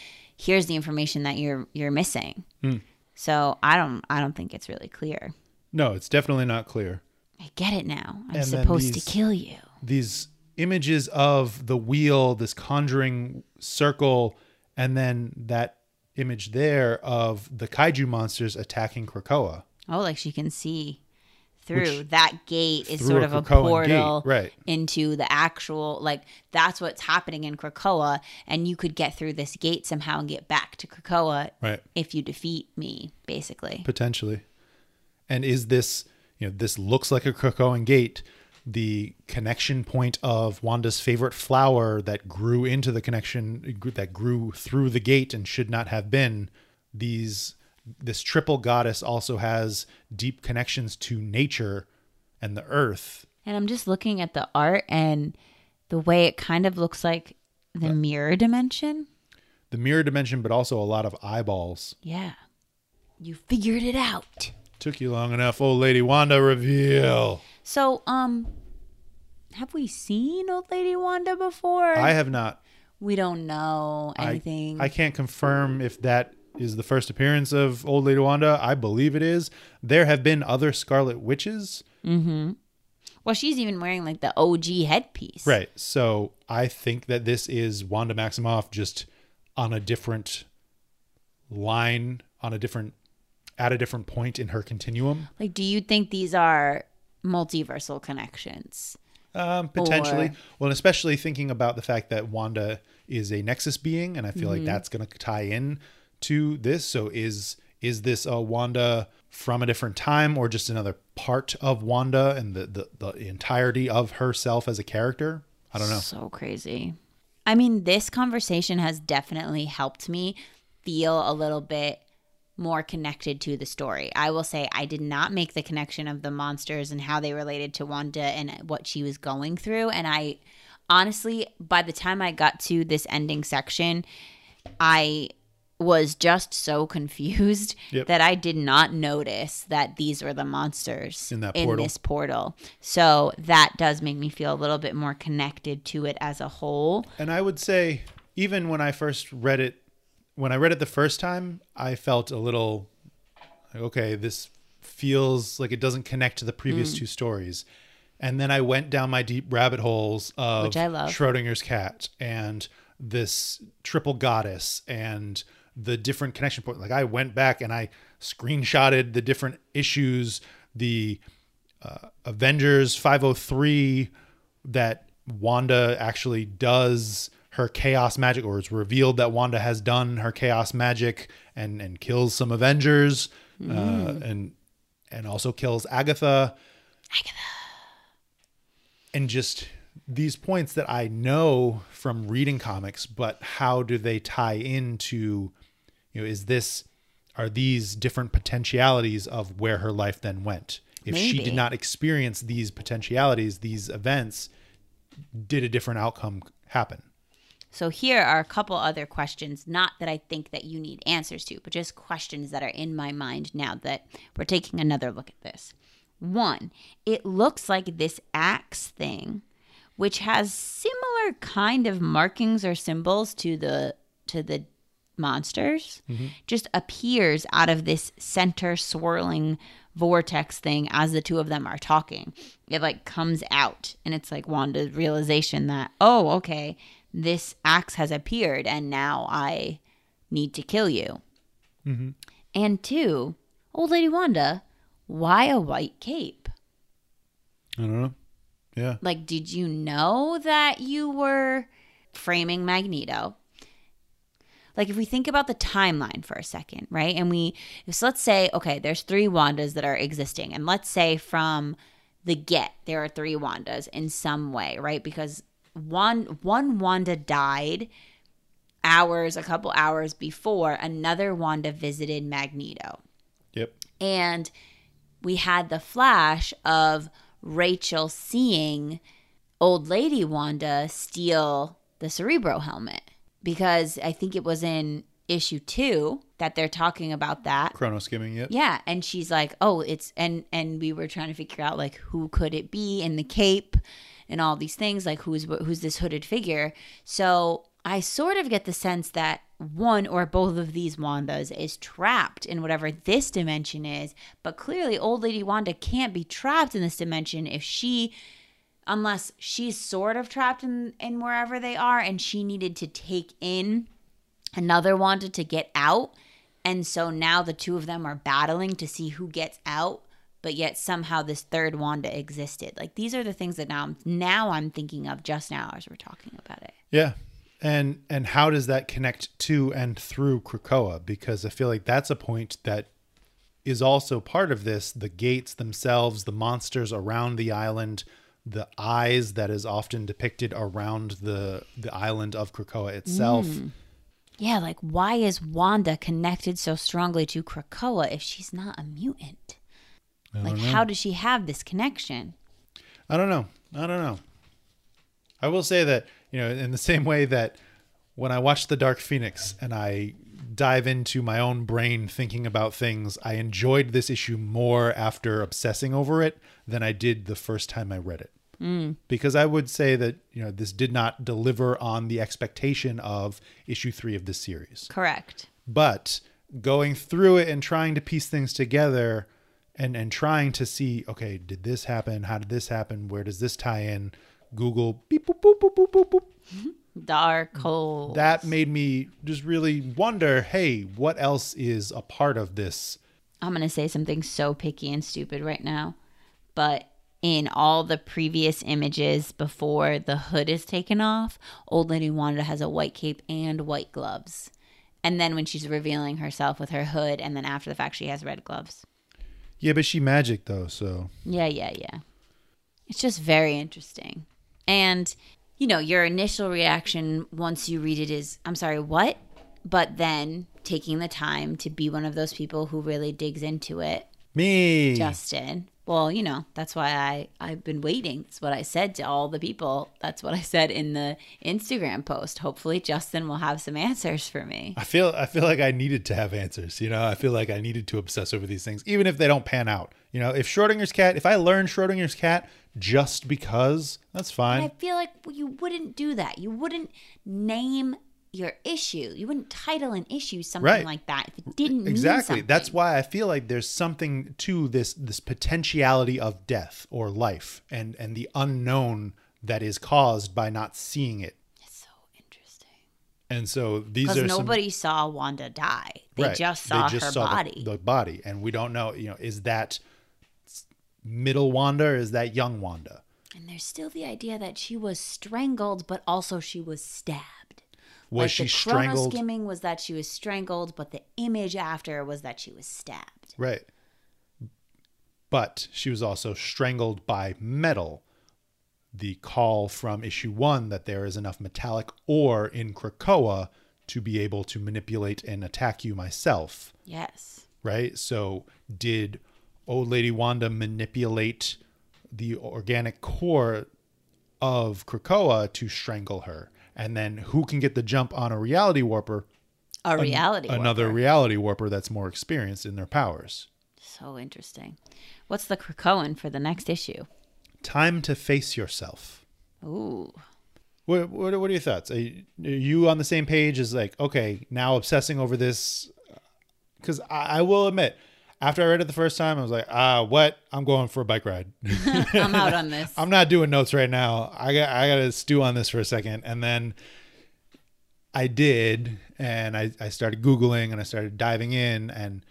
here's the information that you're you're missing. Hmm. So I don't I don't think it's really clear. No, it's definitely not clear. I get it now. I'm And supposed these- to kill you. These images of the wheel, this conjuring circle, and then that image there of the kaiju monsters attacking Krakoa. Oh, like she can see through Which- that gate is sort of a portal gate, right. into the actual like that's what's happening in Krakoa and you could get through this gate somehow and get back to Krakoa Right. if you defeat me basically. Potentially. And is this, you know, this looks like a Krakoan gate, the connection point of Wanda's favorite flower that grew into the connection that grew through the gate and should not have been. These this triple goddess also has deep connections to nature and the earth. And I'm just looking at the art and the way it kind of looks like the mirror dimension. The mirror dimension, but also a lot of eyeballs. Yeah. You figured it out. Took you long enough, old lady Wanda reveal. So, um have we seen old lady Wanda before? I have not we don't know I- anything. I, can't confirm if that is the first appearance of Old Lady Wanda. I believe it is. There have been other Scarlet Witches. Mm-hmm. well, she's even wearing like the OG headpiece. Right. So I think that this is Wanda Maximoff just on a different line, on a different, at a different point in her continuum. Like, do you think these are multiversal connections? Um, potentially. Or- Well, especially thinking about the fact that Wanda is a Nexus being, and I feel like that's going to tie in to this. So is is this a Wanda from a different time, or just another part of Wanda and the the, the entirety of herself as a character? I don't know. So crazy. I mean, this conversation has definitely helped me feel a little bit more connected to the story. I will say I did not make the connection of the monsters and how they related to Wanda and what she was going through. And I honestly, by the time I got to this ending section, I was just so confused Yep. that I did not notice that these were the monsters In that portal. this portal. So that does make me feel a little bit more connected to it as a whole. And I would say, even when I first read it, when I read it the first time, I felt a little like, okay, this feels like it doesn't connect to the Mm. previous two stories. And then I went down my deep rabbit holes of Which I love. Schrodinger's cat and this triple goddess and the different connection point. Like I went back and I screenshotted the different issues, the uh, Avengers 503 that Wanda actually does her chaos magic, or it's revealed that Wanda has done her chaos magic and and kills some Avengers, uh, and and also kills Agatha. Agatha. And just these points that I know from reading comics, but how do they tie into, you know, is this are these different potentialities of where her life then went? If she did not experience these potentialities, these events, did a different outcome happen? So here are a couple other questions, not that I think that you need answers to, but just questions that are in my mind now that we're taking another look at this. One, it looks like this axe thing, which has similar kind of markings or symbols to the to the monsters, mm-hmm. just appears out of this center swirling vortex thing as the two of them are talking. It like comes out and it's like Wanda's realization that, oh, okay, this axe has appeared and now I need to kill you. Mm-hmm. And two, old lady Wanda, why a white cape? I don't know. Yeah. Like, did you know that you were framing Magneto? Like, if we think about the timeline for a second, right? And we, so let's say, okay, there's three Wandas that are existing. And let's say from the get, there are three Wandas in some way, right? Because one, one Wanda died hours, a couple hours before another Wanda visited Magneto. Yep. And we had the flash of Rachel seeing old lady Wanda steal the Cerebro helmet because I think it was in issue 2 that they're talking about that. Chrono skimming. Yep. Yeah, and she's like, "Oh, it's and and we were trying to figure out like who could it be in the cape and all these things like who's who's this hooded figure." So, I sort of get the sense that one or both of these Wandas is trapped in whatever this dimension is, but clearly old lady Wanda can't be trapped in this dimension if she unless she's sort of trapped in in wherever they are and she needed to take in another Wanda to get out. And so now the two of them are battling to see who gets out, but yet somehow this third Wanda existed. Like these are the things that now now I'm thinking of just now as we're talking about it. Yeah. And and how does that connect to and through Krakoa? Because I feel like that's a point that is also part of this. The gates themselves, the monsters around the island, the eyes that is often depicted around the the island of Krakoa itself. Mm. Yeah, like why is Wanda connected so strongly to Krakoa if she's not a mutant? Like how does she have this connection? I don't know. I don't know. I will say that, you know, in the same way that when I watched The Dark Phoenix and I dive into my own brain thinking about things, I enjoyed this issue more after obsessing over it than I did the first time I read it. Mm. Because I would say that, you know, this did not deliver on the expectation of issue three of this series. Correct. But going through it and trying to piece things together and and trying to see, okay, did this happen? How did this happen? Where does this tie in? Google beep boop boop boop boop boop boop. Mm-hmm. Dark mm. hole. That made me just really wonder, hey, what else is a part of this? I'm going to say something so picky and stupid right now, but in all the previous images before the hood is taken off, old lady Wanda has a white cape and white gloves. And then when she's revealing herself with her hood, and then after the fact, she has red gloves. Yeah, but she magic though, so Yeah, yeah, yeah. It's just very interesting. And, you know, your initial reaction once you read it is, I'm sorry, what? But then taking the time to be one of those people who really digs into it me. Justin. Well, you know, that's why I I've been waiting. That's what I said to all the people. That's what I said in the Instagram post. Hopefully Justin will have some answers for me. I feel I feel like I needed to have answers. You know, I feel like I needed to obsess over these things, even if they don't pan out. You know, if Schrodinger's cat, if I learn Schrodinger's cat just because, that's fine. I feel like you wouldn't do that. You wouldn't name your issue. You wouldn't title an issue something Right. like that if it didn't exactly that's why i feel like there's something to this this potentiality of death or life and and the unknown that is caused by not seeing it It's so interesting. and so these are some nobody saw Wanda die. They right, just saw her saw the- body. the, body and we don't know you know is that middle wanda or is that young wanda and there's still the idea that she was strangled, but also she was stabbed. Was like she the strangled skimming was that she was strangled, but the image after was that she was stabbed. right but she was also strangled by metal the call from issue one that there is enough metallic ore in Krakoa to be able to manipulate and attack you myself, Yes. right? So, did old lady Wanda manipulate the organic core of Krakoa to strangle her? And then who can get the jump on a reality warper? A reality. Another warper. reality warper that's more experienced in their powers. so interesting. What's the Krakoan for the next issue? Time to face yourself. Ooh. What, what, what are your thoughts? Are you, are you on the same page as like, okay, now obsessing over this? Because I, I will admit, after I read it the first time, I was like, ah, what? I'm going for a bike ride. I'm out on this. I'm not doing notes right now. I got I got to stew on this for a second, and then I did, and I, I started googling and I started diving in, and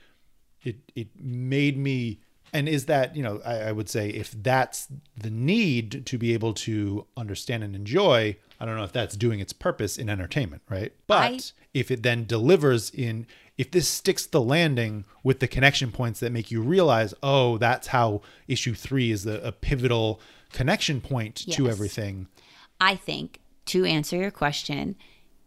it it made me And is that, you know, I, I would say if that's the need to be able to understand and enjoy, I don't know if that's doing its purpose in entertainment, right? But I- if it then delivers in, if this sticks the landing with the connection points that make you realize, oh, that's how issue three is the, a pivotal connection point to everything. I think to answer your question,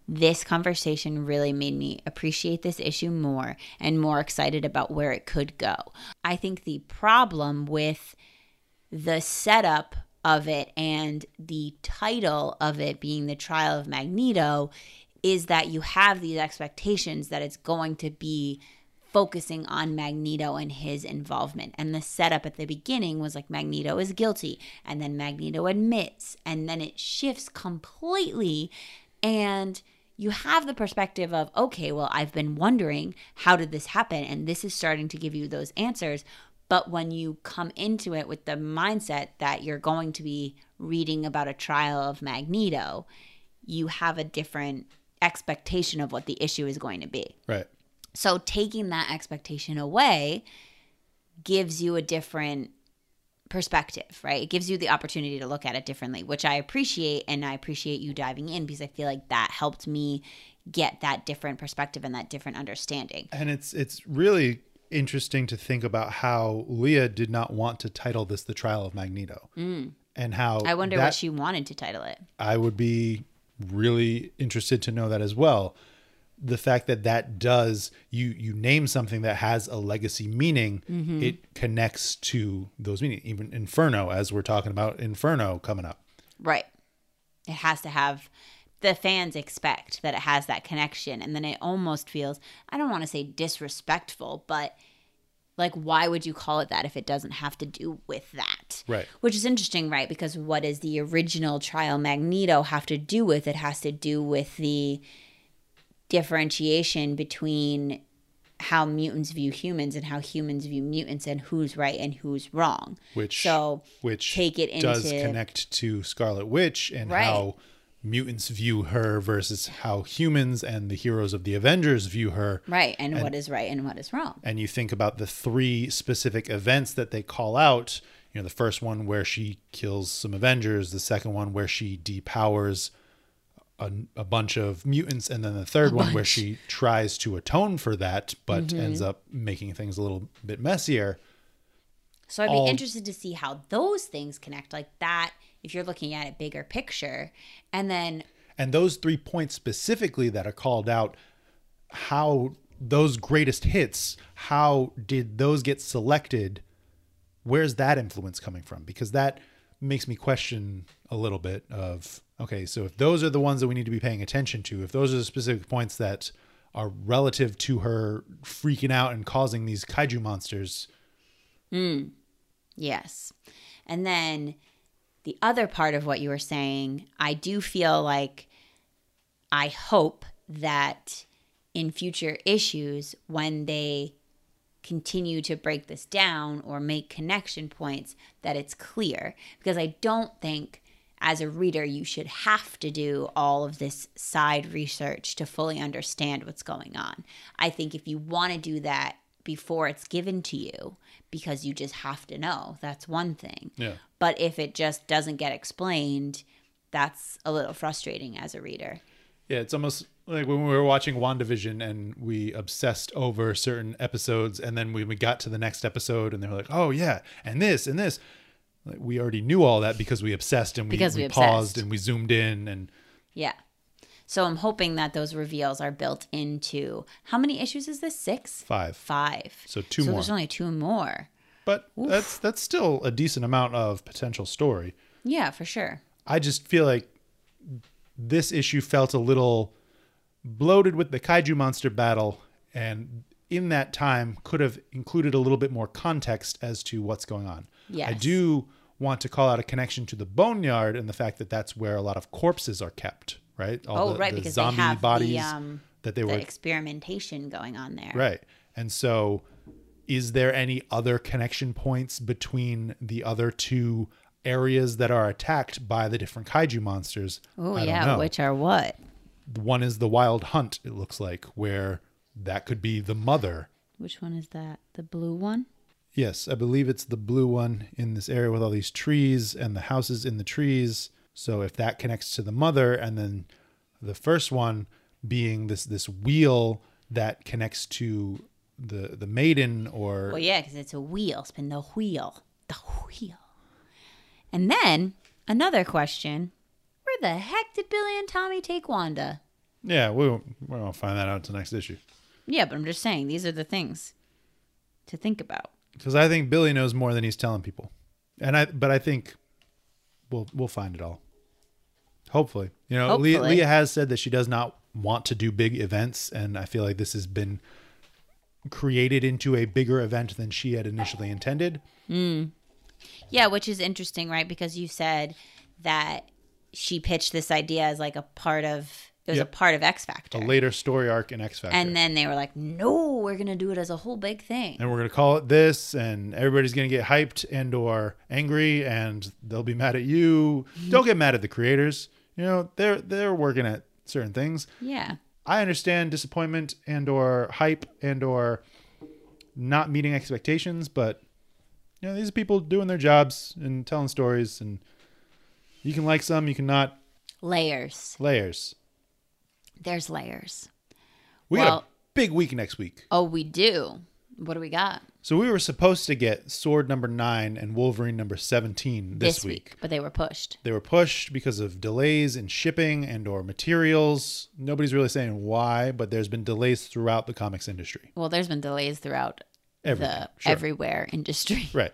this conversation really made me appreciate this issue more and more excited about where it could go. I think the problem with the setup of it and the title of it being the trial of Magneto is that you have these expectations that it's going to be focusing on Magneto and his involvement. And the setup at the beginning was like Magneto is guilty, and then Magneto admits, and then it shifts completely. And you have the perspective of, okay, well, I've been wondering, how did this happen? And this is starting to give you those answers. But when you come into it with the mindset that you're going to be reading about a trial of Magneto, you have a different expectation of what the issue is going to be. Right. So taking that expectation away gives you a different perspective, right? It gives you the opportunity to look at it differently, which I appreciate and I appreciate you diving in because I feel like that helped me get that different perspective and that different understanding. And it's it's really interesting to think about how Leah did not want to title this the trial of Magneto. And how Mm. I wonder that- what she wanted to title it. I would be really interested to know that as well. The fact that that does you you name something that has a legacy meaning, Mm-hmm. it connects to those meaning. Even Inferno, as we're talking about Inferno coming up. Right. It has to have the fans expect that it has that connection and then it almost feels I don't want to say disrespectful, but like why would you call it that if it doesn't have to do with that? Right. Which is interesting, right? Because what does the original trial Magneto have to do with? It has to do with the differentiation between how mutants view humans and how humans view mutants and who's right and who's wrong. Which so which take it into, does connect to Scarlet Witch and Right. how mutants view her versus how humans and the heroes of the Avengers view her. right and what is right and what is wrong. and you think about the three specific events that they call out you know the first one where she kills some avengers the second one where she depowers a, a bunch of mutants and then the third one where she tries to atone for that but Mm-hmm. ends up making things a little bit messier So I'd be all- interested to see how those things connect, like that, if you're looking at it bigger picture. And then, and those three points specifically that are called out how those greatest hits how did those get selected where's that influence coming from because that makes me question a little bit of okay so if those are the ones that we need to be paying attention to if those are the specific points that are relative to her freaking out and causing these kaiju monsters mm. yes. And then the other part of what you were saying, I do feel like I hope that in future issues, when they continue to break this down or make connection points, that it's clear. Because I don't think as a reader you should have to do all of this side research to fully understand what's going on. I think if you want to do that before it's given to you because you just have to know, that's one thing. Yeah. But if it just doesn't get explained, that's a little frustrating as a reader. Yeah, it's almost like when we were watching WandaVision and we obsessed over certain episodes, and then when we got to the next episode and they were like, oh, yeah, and this and this. Like, we already knew all that because we obsessed and we, Because we, we paused and we zoomed in. And Yeah. So I'm hoping that those reveals are built into how many issues is this? Six? five. Five. So two so more. there's only two more. But that's that's still a decent amount of potential story. Yeah, for sure. I just feel like this issue felt a little bloated with the kaiju monster battle and in that time could have included a little bit more context as to what's going on. I do want to call out a connection to the boneyard and the fact that that's where a lot of corpses are kept, right? All Oh, the, right, the because zombie they have bodies the, um, that they the were experimentation going on there. Right. And so is there any other connection points between the other two areas that are attacked by the different kaiju monsters? Oh, yeah. Which are what? one is the wild hunt, it looks like, where that could be the mother. Which one is that? The blue one? Yes, I believe it's the blue one in this area with all these trees and the houses in the trees. So if that connects to the mother, and then the first one being this this wheel that connects to the the maiden or Well, yeah, because it's a wheel. Spin the wheel. The wheel. And then another question: Where the heck did Billy and Tommy take Wanda? yeah, we won't, we won't find that out until next issue. Yeah, but I'm just saying these are the things to think about. Because I think Billy knows more than he's telling people, and I but I think we'll we'll find it all. Hopefully, you know, Hopefully. Leah has said that she does not want to do big events, and I feel like this has been created into a bigger event than she had initially intended. Hmm. Yeah, which is interesting, right? Because you said that she pitched this idea as like a part of it was Yep. a part of X Factor. A later story arc in X Factor, and then they were like, "No, we're going to do it as a whole big thing." and we're gonna call it this, and everybody's gonna get hyped and or angry, and they'll be mad at you. Mm-hmm. Don't get mad at the creators. You know, they're they're working at certain things. Yeah. I understand disappointment and or hype and or not meeting expectations, but you know, these are people doing their jobs and telling stories and you can like some, you can not. Layers. Layers. There's layers. We got a big week next week. Oh, we do. What do we got So we were supposed to get Sword number 9 and Wolverine number 17 this, week. But they were pushed. They were pushed because of delays in shipping and or materials. Nobody's really saying why, but there's been delays throughout the comics industry. Well, there's been delays throughout Everything, the sure. everywhere industry. Right.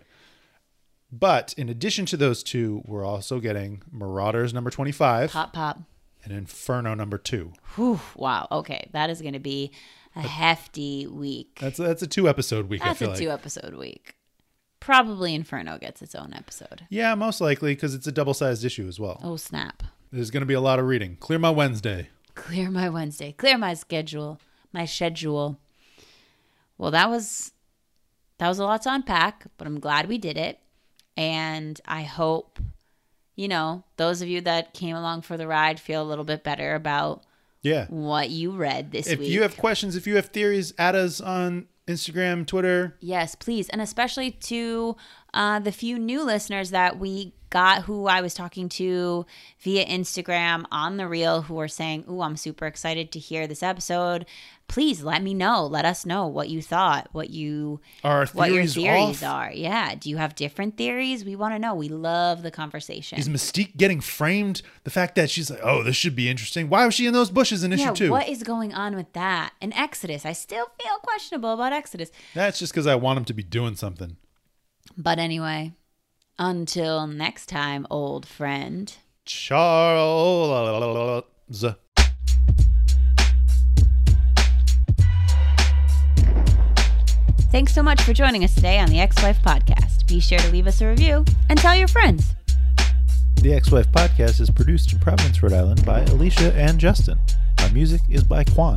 But in addition to those two, we're also getting Marauders number 25 Pop, pop. And Inferno number 2. Whew, wow. Okay, that is going to be a hefty week. That's that's a two episode week, I That's a like. two episode week. Probably Inferno gets its own episode. Yeah, most likely because it's a double sized issue as well. Oh, snap. There's going to be a lot of reading. Clear my Wednesday. Clear my Wednesday. Clear my schedule. My schedule. Well, that was that was a lot to unpack, but I'm glad we did it. And I hope, you know, those of you that came along for the ride feel a little bit better about Yeah. what you read this If week. If you have questions, if you have theories, add us on Instagram, Twitter. Yes, please. And especially to uh, the few new listeners that we got who I was talking to via Instagram on the reel who were saying, Ooh, I'm super excited to hear this episode. Please let me know. Let us know what you thought, what you Are what your theories off? are. Yeah. Do you have different theories? We want to know. We love the conversation. Is Mystique getting framed? The fact that she's like, oh, this should be interesting. Why was she in those bushes in issue yeah, two? what is going on with that? And Exodus. I still feel questionable about Exodus. That's just because I want him to be doing something. But anyway, until next time, old friend. Charles. Thanks so much for joining us today on the X-Wife Podcast. Be sure to leave us a review and tell your friends. The X-Wife podcast is produced in Providence, Rhode Island by Alicia and Justin. Our music is by Quan.